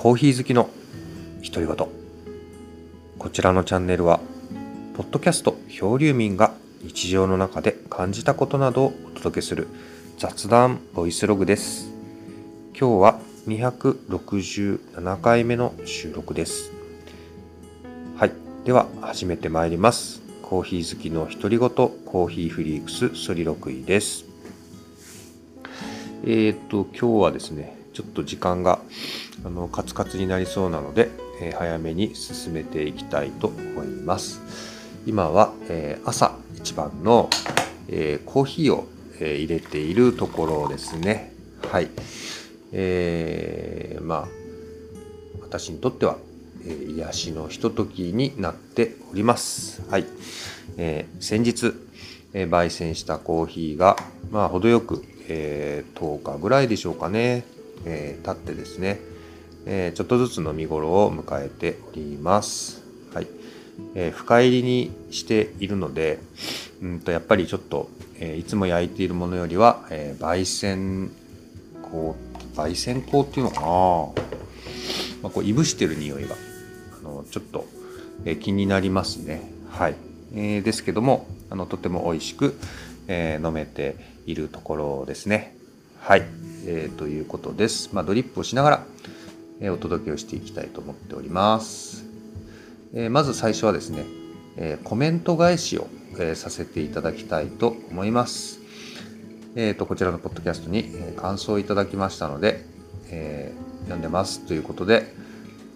コーヒー好きの独り言。こちらのチャンネルはポッドキャスト漂流民が日常の中で感じたことなどをお届けする雑談ボイスログです。今日は267回目の収録です。はい。では始めてまいります。コーヒー好きの独り言コーヒーフリークスソリロクイです。えっ、と今日はですねちょっと時間があのカツカツになりそうなので、えー、早めに進めていきたいと思います。今は、えー、朝一番の、えー、コーヒーを、え入れているところですね。はい。えー、まあ私にとっては、え癒しのひとときになっております。はい、え先日、え焙煎したコーヒーがまあ程よく、え10日ぐらいでしょうかね。えー、経ってですね、えー、ちょっとずつの見頃を迎えております。はい。えー、深入りにしているので、うんとやっぱりちょっと、えいつも焼いているものよりは、え焙煎香、焙煎香っていうのかなまあ、こう、いぶしてる匂いが、あの、ちょっと、え気になりますね。はい。えー、ですけども、あの、とても美味しく、え飲めているところですね。はい。えー、ということです。まあ、ドリップをしながら、え、お届けをしていきたいと思っております。え、まず最初はですね、えコメント返しを、えさせていただきたいと思います。えーと、こちらのポッドキャストに、感想をいただきましたので、え読んでますということで、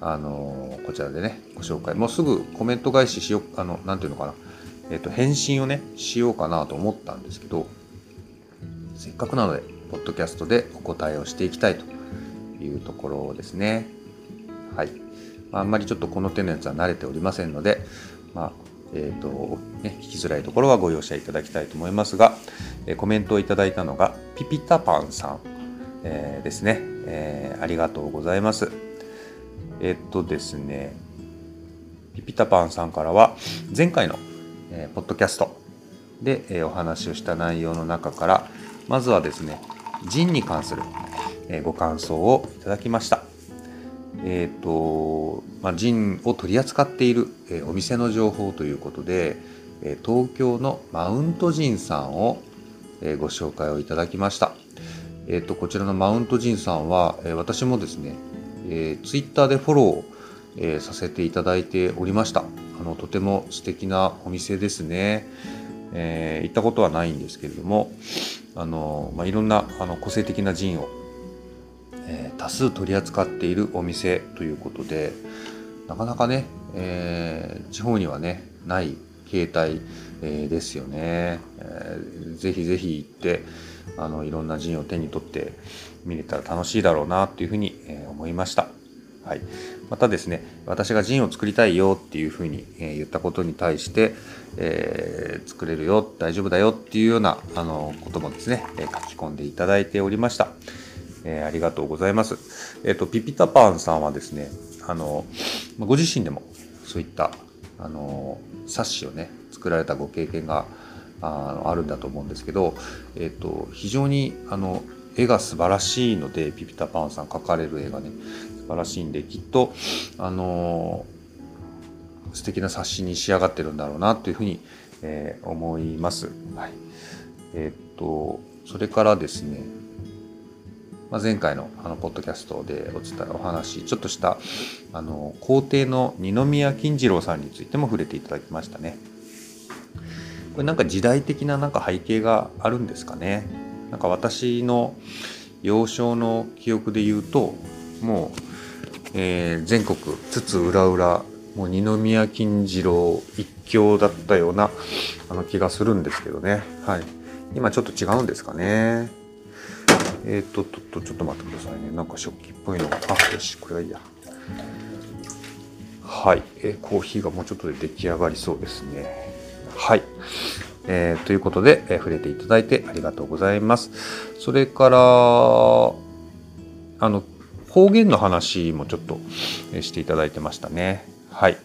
あのこちらでね、ご紹介。もうすぐコメント返ししよう、あの、なんていうのかな。えっ、と、返信をね、しようかなと思ったんですけど、せっかくなので、ポッドキャストでお答えをしていきたいというところですね。はい。あんまりちょっとこの手のやつは慣れておりませんので、まあ、えっ、ー、と、ね、聞きづらいところはご容赦いただきたいと思いますが、えコメントをいただいたのが、ピピタパンさん、えー、ですね、えー、ありがとうございます。えっとですね、ピピタパンさんからは、前回の、えー、ポッドキャストで、え、お話をした内容の中から、まずはですね、ジンに関するご感想をいただきました。えっ、ー、と、まあ、ジンを取り扱っているえお店の情報ということで、え東京のマウントジンさんをえご紹介をいただきました。えっ、ー、と、こちらのマウントジンさんは、え私もですね、えー、ツイッターでフォロー、えー、させていただいておりました。あの、とても素敵なお店ですね。えー、行ったことはないんですけれども、あの、まあ、いろんなあの個性的なジンを、えー、多数取り扱っているお店ということでなかなかね、えー、地方にはねない形態、えー、ですよね、えー、ぜひぜひ行ってあのいろんなジンを手に取って見れたら楽しいだろうなというふうに、え、思いました。はい、またですね私がジンを作りたいよっていうふうに、え言ったことに対して、えー、作れるよ大丈夫だよっていうようなあのこともですね、え書き込んでいただいておりました、えー、ありがとうございますえっ、とピピタパンさんはですねあのご自身でもそういったあの冊子をね作られたご経験がああるんだと思うんですけど、えっ、と非常にあの絵が素晴らしいのでピピタパンさん描かれる絵がね素晴らしいんできっとあの、素敵な冊子に仕上がってるんだろうなというふうに、えー、思います。はい、えー、っとそれからですね、まあ、前回のあのポッドキャストでお伝えお話ちょっとしたあの皇帝の二宮金次郎さんについても触れていただきましたね。これなんか時代的ななんか背景があるんですかね。なんか私の幼少の記憶で言うともうえー、全国津々浦々もう二宮金次郎一強だったようなあの気がするんですけどね。はい。今ちょっと違うんですかね。えっ、ー、と、と、と、ちょっと待ってくださいね。なんか食器っぽいのが。あ、よし、これはいいや。はい。え、コーヒーがもうちょっとで出来上がりそうですね。はい。えー、ということで、えー、触れていただいてありがとうございます。それから、あの、方言の話もちょっとしていただいてましたね。はい。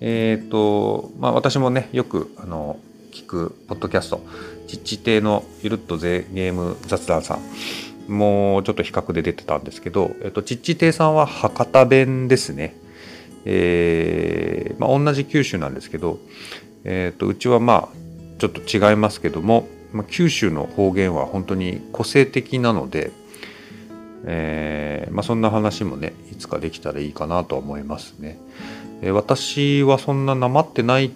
えっ、ー、と、まあ私もね、よくあの聞くポッドキャスト、ちっち亭のゆるっとゲーム雑談さんもうちょっと比較で出てたんですけど、えっと、ちっち亭さんは博多弁ですね。えーまあ、同じ九州なんですけど、えっとうちはまあちょっと違いますけども、まあ、九州の方言は本当に個性的なので、えーまあ、そんな話もねいつかできたらいいかなと思いますね。えー、私はそんななまってないっ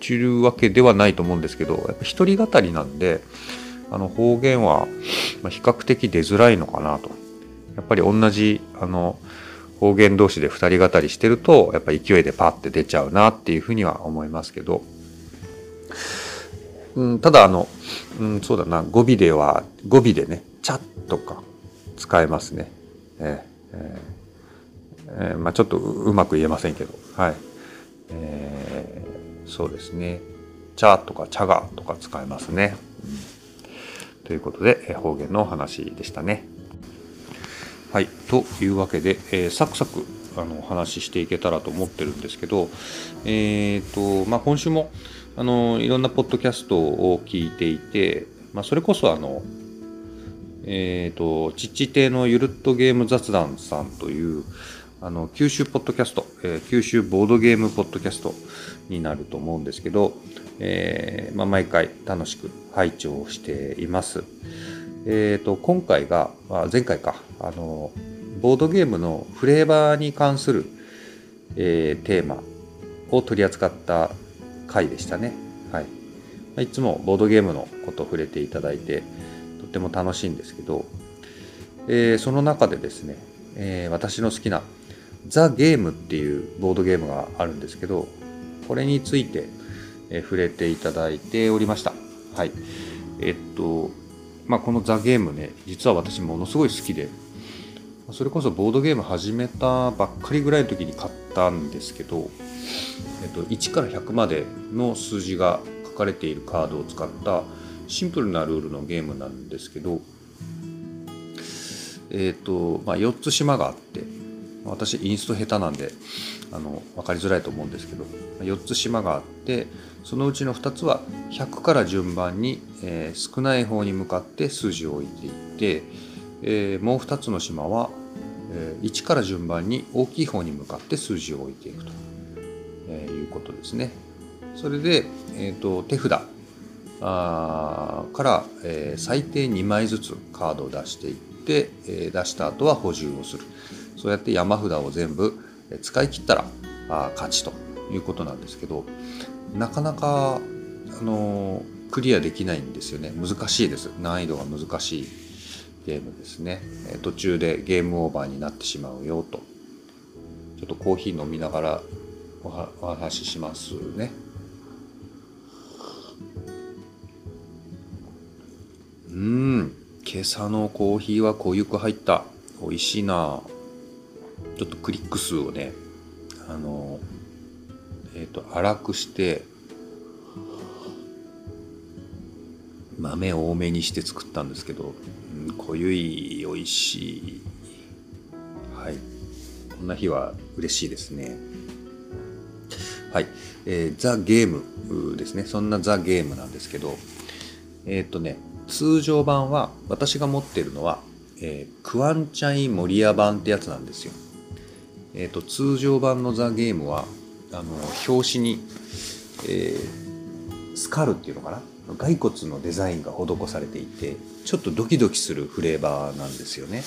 ていうわけではないと思うんですけどやっぱ一人語りなんであの方言は比較的出づらいのかなと。やっぱり同じあの方言同士で二人語りしてるとやっぱ勢いでパッて出ちゃうなっていうふうには思いますけど、うん、ただあの、うん、そうだな語尾では語尾でね「チャッ」とか使えますね。えーえー、まあ、ちょっとうまく言えませんけどはい、えー、そうですね「チャ」とか「チャガ」とか使えますね。うんということで、方言のお話でしたね。はい、というわけで、えー、サクサクあのお話ししていけたらと思ってるんですけど、えーとまあ、今週もあのいろんなポッドキャストを聞いていて、まあ、それこそあの、えーと、ちっち亭のゆるっとゲーム雑談さんというあの九州ポッドキャスト、えー、九州ボードゲームポッドキャストになると思うんですけど、えー、まあ、毎回楽しく拝聴しています。えーと、今回が、まあ、前回かあのボードゲームのフレーバーに関する、えー、テーマを取り扱った回でしたね。はい、いつもボードゲームのこと触れていただいてとっても楽しいんですけど、えー、その中でですね、えー、私の好きなザ・ゲームっていうボードゲームがあるんですけどこれについてえ触れていただいておりました。はい。えっと、まあ、このザ・ゲームね、実は私ものすごい好きで、それこそボードゲーム始めたばっかりぐらいの時に買ったんですけど、えっと、1から100までの数字が書かれているカードを使ったシンプルなルールのゲームなんですけど、えっと、まあ、4つ島があって、私インスト下手なんであの分かりづらいと思うんですけど4つ島があってそのうちの2つは100から順番に、えー、少ない方に向かって数字を置いていって、えー、もう2つの島は、えー、1から順番に大きい方に向かって数字を置いていくと、えー、いうことですね。それで、えーと、手札あから、えー、最低2枚ずつカードを出していって、えー、出した後は補充をするそうやって山札を全部使い切ったらあ勝ちということなんですけどなかなかあのクリアできないんですよね。難しいです。難易度が難しいゲームですね。途中でゲームオーバーになってしまうよと。ちょっとコーヒー飲みながらお話ししますね。うん。今朝のコーヒーは濃ゆく入った。美味しいなちょっとクリック数をねあのえっ、ー、と粗くして豆多めにして作ったんですけど、うん、濃ゆい美味しい。はい。こんな日は嬉しいですね。はい、えー、ザ・ゲームですね。そんなザ・ゲームなんですけどえっ、ー、とね通常版は私が持ってるのは、えー、クワンチャイモリア版ってやつなんですよ。えーと、通常版のザ・ゲームはあの表紙に、えー、スカルっていうのかな？骸骨のデザインが施されていてちょっとドキドキするフレーバーなんですよね。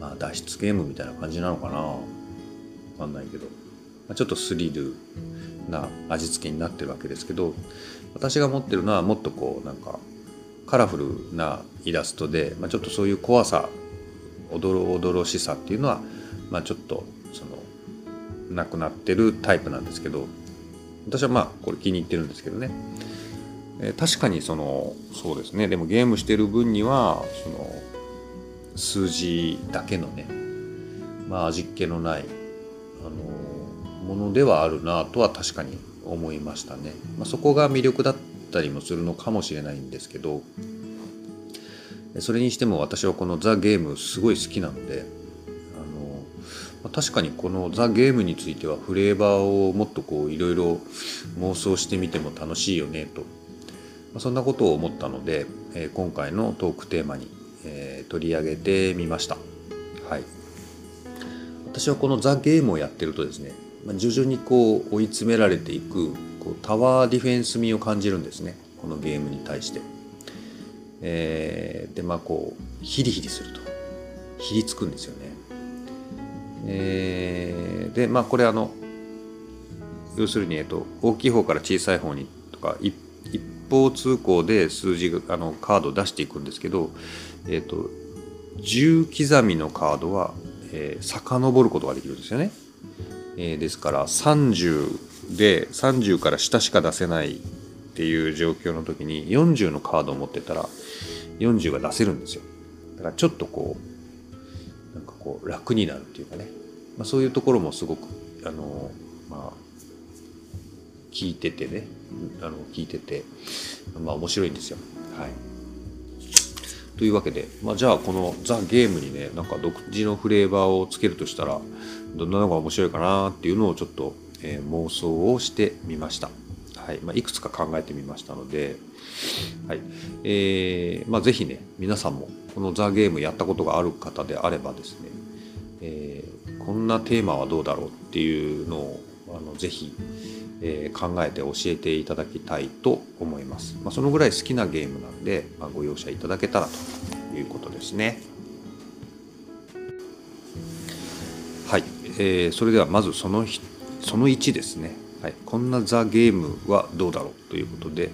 まあ脱出ゲームみたいな感じなのかな？わかんないけど、まあ、ちょっとスリルな味付けになってるわけですけど私が持ってるのはもっとこうなんかカラフルなイラストで、まあ、ちょっとそういう怖さおどろおどろしさっていうのはまあ、ちょっとそのなくなってるタイプなんですけど私はまあこれ気に入ってるんですけどね、えー、確かにそのそうですね。でもゲームしてる分にはその数字だけのねまあ味っ気のないあのものではあるなとは確かに思いましたね、まあ、そこが魅力だったりもするのかもしれないんですけどそれにしても私はこのザ・ゲームすごい好きなので確かにこのザ・ゲームについてはフレーバーをもっとこういろいろ妄想してみても楽しいよねとそんなことを思ったので今回のトークテーマにえ、取り上げてみました。はい、私はこのザ・ゲームをやってるとですね、ま、徐々にこう追い詰められていくこうタワーディフェンス味を感じるんですねこのゲームに対して。えー、でまあこうヒリヒリするとひりつくんですよね。えー、でまあこれあの要するに、えっと、大きい方から小さい方にとか一方通行で数字あのカードを出していくんですけど、えっと、10刻みのカードは、えー、遡ることができるんですよね。えー、ですから30で30から下しか出せないっていう状況の時に40のカードを持ってたら40が出せるんですよ。だからちょっとこうこう楽になるっていうかね、まあ、そういうところもすごくあのまあ聞いててねあの聞いててまあ面白いんですよ。はいというわけで、まあ、じゃあこのザ・ゲームにねなんか独自のフレーバーをつけるとしたらどんなのが面白いかなっていうのをちょっと、えー、妄想をしてみました。はいまあ、いくつか考えてみましたので、はいえーまあ、ぜひね皆さんもこのザ・ゲームやったことがある方であればですね、えー、こんなテーマはどうだろうっていうのをあのぜひ、えー、考えて教えていただきたいと思います。まあ、そのぐらい好きなゲームなんで、まあ、ご容赦いただけたらということですね。はい、えー、それではまずそのその1ですね、はい、こんなザ・ゲームはどうだろうということで、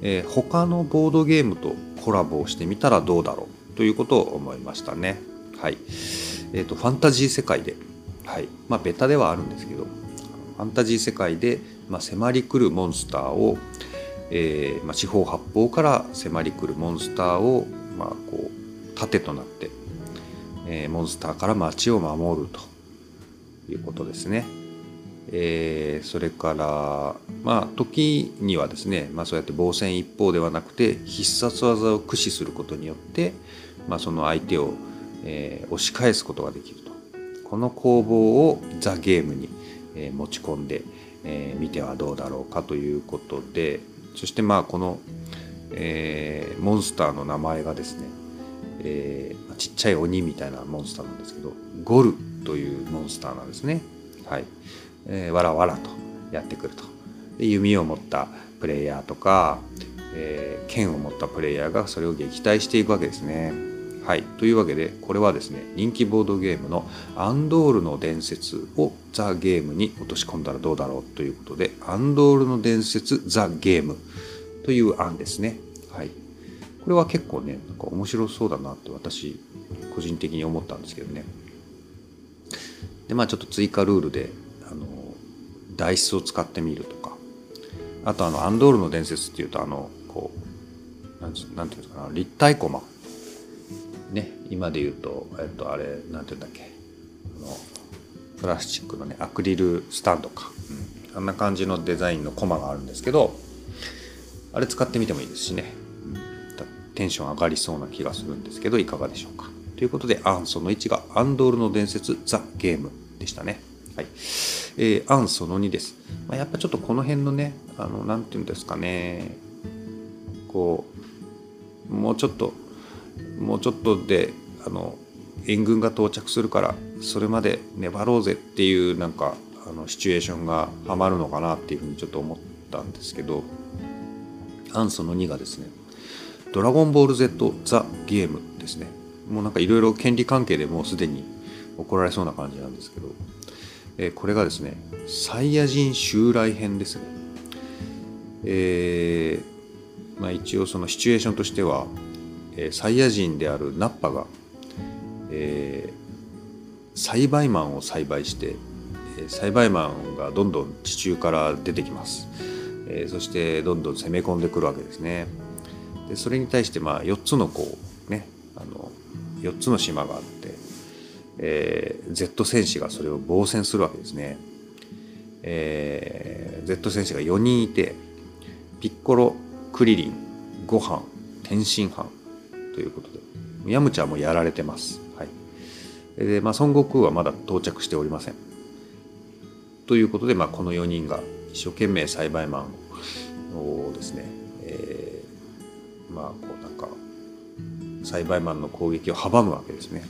えー、他のボードゲームとコラボをしてみたらどうだろうということを思いましたね。はいえーと、ファンタジー世界で、はいまあ、ベタではあるんですけどファンタジー世界で、まあ、迫り来るモンスターを、えーまあ、四方八方から迫り来るモンスターを、まあ、こう盾となって、え、モンスターから街を守るということですね。えー、それからまあ時にはですね、まあ、そうやって防戦一方ではなくて必殺技を駆使することによって、まあ、その相手を、えー、押し返すことができるとこの攻防をザ・ゲームに、えー、持ち込んでみ、えー、てはどうだろうかということでそしてまあこの、えー、モンスターの名前がですね、えー、ちっちゃい鬼みたいなモンスターなんですけどゴルというモンスターなんですね。はいえー、わらわらとやってくるとで弓を持ったプレイヤーとか、えー、剣を持ったプレイヤーがそれを撃退していくわけですね。はい、というわけでこれはですね人気ボードゲームのアンドールの伝説をザ・ゲームに落とし込んだらどうだろうということでアンドールの伝説ザ・ゲームという案ですね。はい、これは結構ねなんか面白そうだなって私個人的に思ったんですけどね。でまあちょっと追加ルールであのダイスを使ってみるとか。あとあのアンドールの伝説っていうとあのこうなんなんていうんですかな立体コマ。ね今で言うとえっとあれなんていうんだっけ。あのプラスチックのねアクリルスタンドか、うん、あんな感じのデザインのコマがあるんですけどあれ使ってみてもいいですしね、テンション上がりそうな気がするんですけどいかがでしょうか。ということでアンソの1がアンドールの伝説ザ・ゲームでしたね。はい。えー、案その2です。まあ、やっぱちょっとこの辺のね、あの、なんていうんですかね、こう、もうちょっと、もうちょっとで、あの、援軍が到着するから、それまで粘ろうぜっていう、なんか、あの、シチュエーションがはまるのかなっていうふうにちょっと思ったんですけど、案その2がですね、ドラゴンボール Z ザ・ゲームですね。もうなんかいろいろ権利関係でもうすでに怒られそうな感じなんですけど、え、これがですねサイヤ人襲来編ですね。えー、まあ一応そのシチュエーションとしては、え、サイヤ人であるナッパが、えー、栽培マンを栽培して、え、栽培マンがどんどん地中から出てきます、えー、そしてどんどん攻め込んでくるわけですね。でそれに対してまあ4つのこうねあの4つの島があってえー、Z 戦士がそれを防戦するわけですね。えー、Z 戦士が4人いてピッコロクリリンご飯天津飯ということでヤムチャもやられてます。はい、でまあ孫悟空はまだ到着しておりません。ということで、まあ、この4人が一生懸命栽培マンをですね、えー、まあこうなんか栽培マンの攻撃を阻むわけですね。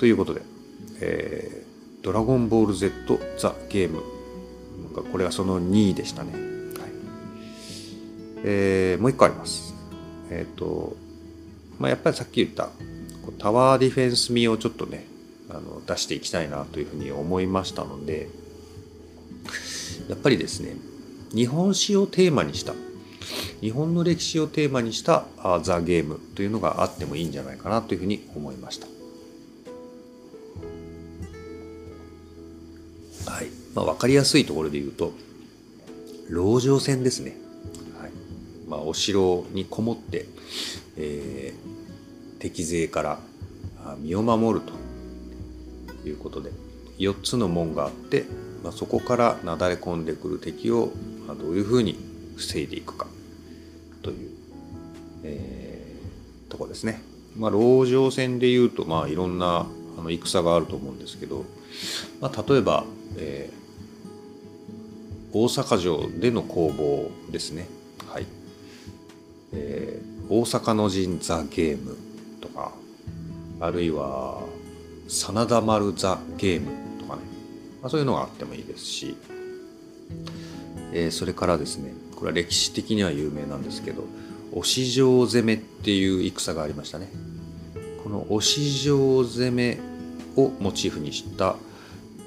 ということで、えー、ドラゴンボール Z ザ・ゲーム。これがその2位でしたね。はいえー、もう一個あります。えっ、ー、と、まあ、やっぱりさっき言ったタワーディフェンス味をちょっとねあの出していきたいなというふうに思いましたのでやっぱりですね日本史をテーマにした日本の歴史をテーマにしたザ・ゲームというのがあってもいいんじゃないかなというふうに思いました。まあ、分かりやすいところで言うと籠城戦ですね、はいまあ、お城にこもって、えー、敵勢から身を守るということで4つの門があって、まあ、そこからなだれ込んでくる敵をどういうふうに防いでいくかという、えー、とこですね。まあ、籠城戦でいうと、まあ、いろんなあの戦があると思うんですけど、まあ、例えば、えー、大阪城での攻防ですね。はい。えー、大阪の陣ザ・ゲームとかあるいは真田丸ザ・ゲームとかね、まあ、そういうのがあってもいいですし、えー、それからですねこれは歴史的には有名なんですけど押城攻めっていう戦がありましたね。この押城攻めをモチーフにした、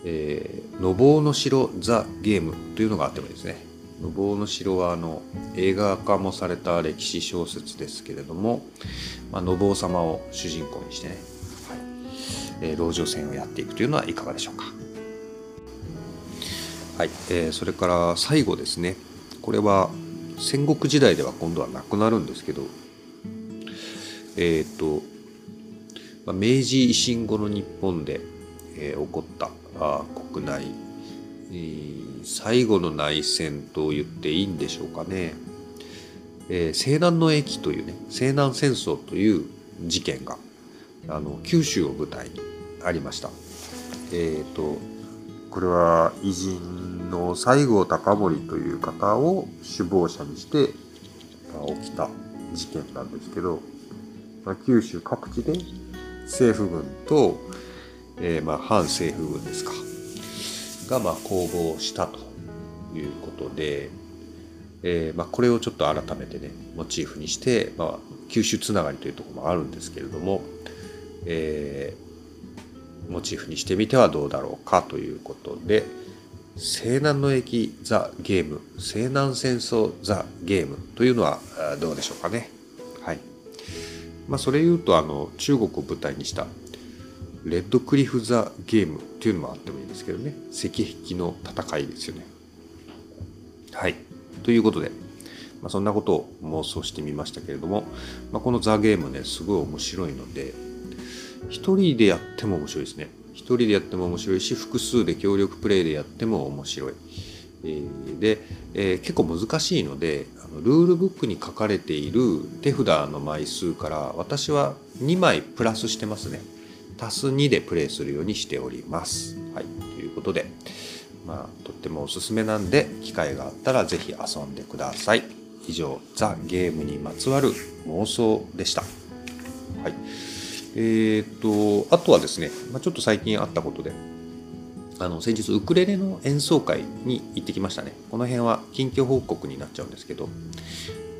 えー、のぼうの城ザ・ゲームというのがあってもいいですね。のぼうの城はあの映画化もされた歴史小説ですけれども、まあのぼう様を主人公にしてね、はい。えー、籠城戦をやっていくというのはいかがでしょうか。はい、えー、それから最後ですね。これは戦国時代では今度はなくなるんですけどえっ、ー、と、まあ、明治維新後の日本で、えー、起こったあ国内、えー最後の内戦と言っていいんでしょうかね、えー、西南の駅というね西南戦争という事件があの九州を舞台にありました。えっ、ー、とこれは偉人の西郷隆盛という方を首謀者にして起きた事件なんですけど、ま、九州各地で政府軍と、えー、まあ反政府軍ですかがまあ攻防したということで、えーまあ、これをちょっと改めてねモチーフにして、まあ、九州つながりというところもあるんですけれども、えー、モチーフにしてみてはどうだろうかということで西南の駅ザ・ゲーム西南戦争ザ・ゲームというのはどうでしょうかね。はいまあ、それ言うとあの中国を舞台にしたレッドクリフ・ザ・ゲームっていうのもあってもいいですけどね石壁の戦いですよね。はいということで、まあ、そんなことを妄想してみましたけれども、まあ、このザ・ゲームねすごい面白いので一人でやっても面白いですね一人でやっても面白いし複数で協力プレイでやっても面白い。えー、で、えー、結構難しいのであのルールブックに書かれている手札の枚数から私は2枚プラスしてますね。足す2でプレイするようにしております。はい、ということで、まあ、とってもおすすめなんで、機会があったらぜひ遊んでください。以上、ザ・ゲームにまつわる妄想でした。はい。えー、っと、あとはですね、まあ、ちょっと最近あったことで、あの先日ウクレレの演奏会に行ってきましたね。この辺は近況報告になっちゃうんですけど、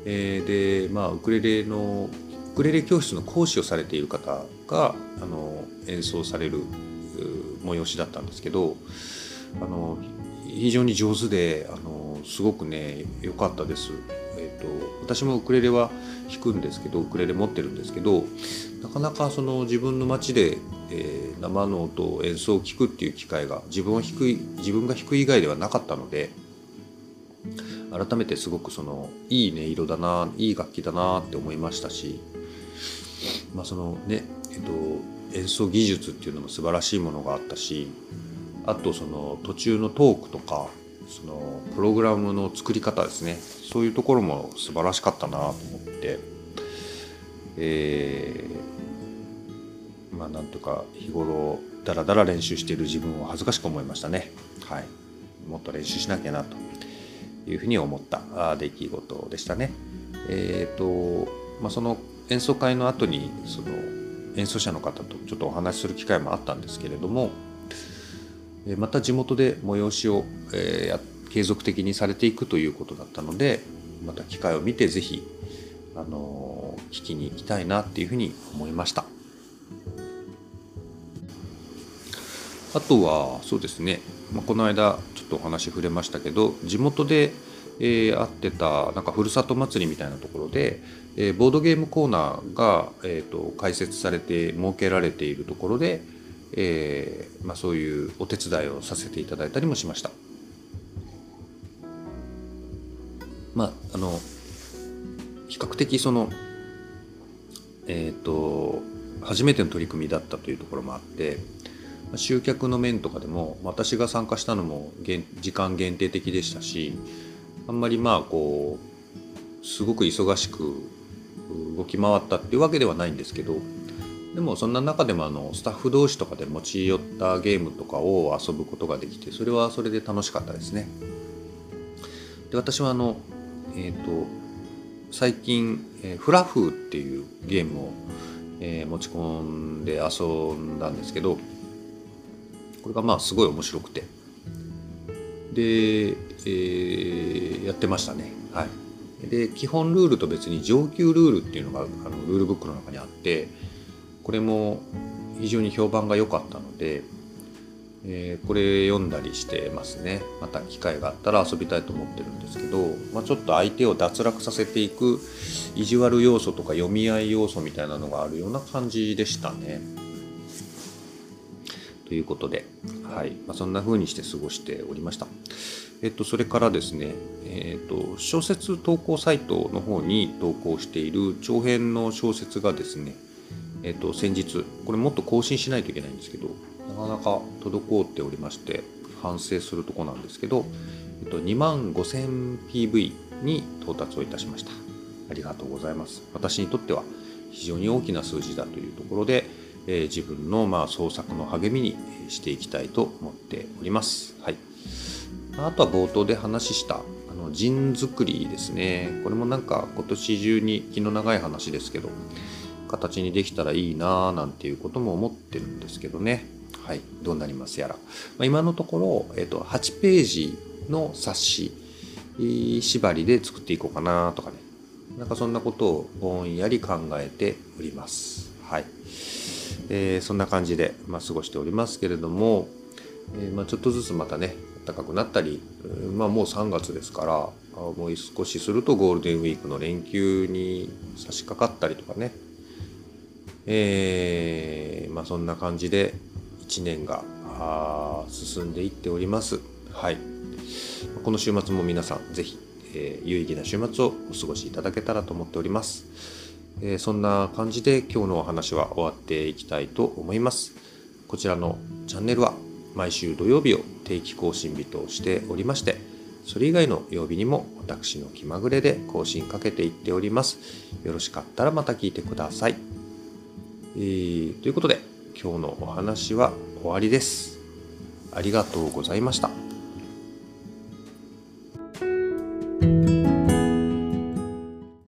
えー、で、まあ、ウクレレのウクレレ教室の講師をされている方があの演奏される催しだったんですけどあの非常に上手であのすごくね良かったです。えーと、私もウクレレは弾くんですけどウクレレ持ってるんですけどなかなかその自分の街で、えー、生の音を演奏を聴くっていう機会が自分を弾く自分が弾く以外ではなかったので改めてすごくそのいい音色だないい楽器だなって思いましたしまあそのねえっと演奏技術っていうのも素晴らしいものがあったしあとその途中のトークとかそのプログラムの作り方ですね。そういうところも素晴らしかったなと思って。えー、まあなんとか日頃だらだら練習している自分を恥ずかしく思いましたね。はい。もっと練習しなきゃなというふうに思った出来事でしたね。えっ、ー、とまあ、その演奏会の後にその演奏者の方とちょっとお話しする機会もあったんですけれどもまた地元で催しを、えー、継続的にされていくということだったのでまた機会を見て是非あの聞きに行きたいなっていうふうに思いました。あとはそうですね、まあ、この間ちょっとお話触れましたけど地元でえー、会ってたなんかふるさと祭りみたいなところで、えー、ボードゲームコーナーが、えーと、開設されて設けられているところで、えーまあ、そういうお手伝いをさせていただいたりもしました。まあ、あの比較的そのえっ、ー、と初めての取り組みだったというところもあって集客の面とかでも私が参加したのも時間限定的でしたしあんまりまあこうすごく忙しく動き回ったっていうわけではないんですけどでもそんな中でもあのスタッフ同士とかで持ち寄ったゲームとかを遊ぶことができてそれはそれで楽しかったですね。で私はあのえっ、ー、と最近、えー、フラフーっていうゲームを、えー、持ち込んで遊んだんですけどこれがまあすごい面白くてでえー、やってましたね。はい、で基本ルールと別に上級ルールっていうのがあのルールブックの中にあってこれも非常に評判が良かったので、えー、これ読んだりしてますねまた機会があったら遊びたいと思ってるんですけど、まあ、ちょっと相手を脱落させていく意地悪要素とか読み合い要素みたいなのがあるような感じでしたね。ということで、はいまあ、そんな風にして過ごしておりました。えっと、それからですね、えっと、小説投稿サイトの方に投稿している長編の小説がですね、えっと、先日、これもっと更新しないといけないんですけど、なかなか滞っておりまして、反省するとこなんですけど、えっと、2万 5000PV に到達をいたしました。ありがとうございます。私にとっては非常に大きな数字だというところで、えー、自分のまあ創作の励みにしていきたいと思っております。はい。あとは冒頭で話したあの陣作りですね。これもなんか今年中に気の長い話ですけど形にできたらいいなぁなんていうことも思ってるんですけどね。はいどうなりますやら、まあ、今のところ、えっと、8ページの冊子縛りで作っていこうかなとかね。なんかそんなことをぼんやり考えております。はい、えー、そんな感じで、まあ、過ごしておりますけれども、えー、まあ、ちょっとずつまたね高くなったり、まあ、もう3月ですからもう少しするとゴールデンウィークの連休に差し掛かったりとかね、えー、まあ、そんな感じで1年が進んでいっております。はい、この週末も皆さんぜひ、えー、有意義な週末をお過ごしいただけたらと思っております。えー、そんな感じで今日のお話は終わっていきたいと思います。こちらのチャンネルは毎週土曜日を定期更新日としておりましてそれ以外の曜日にも私の気まぐれで更新かけていっております。よろしかったらまた聞いてください、えー、ということで今日のお話は終わりです。ありがとうございました。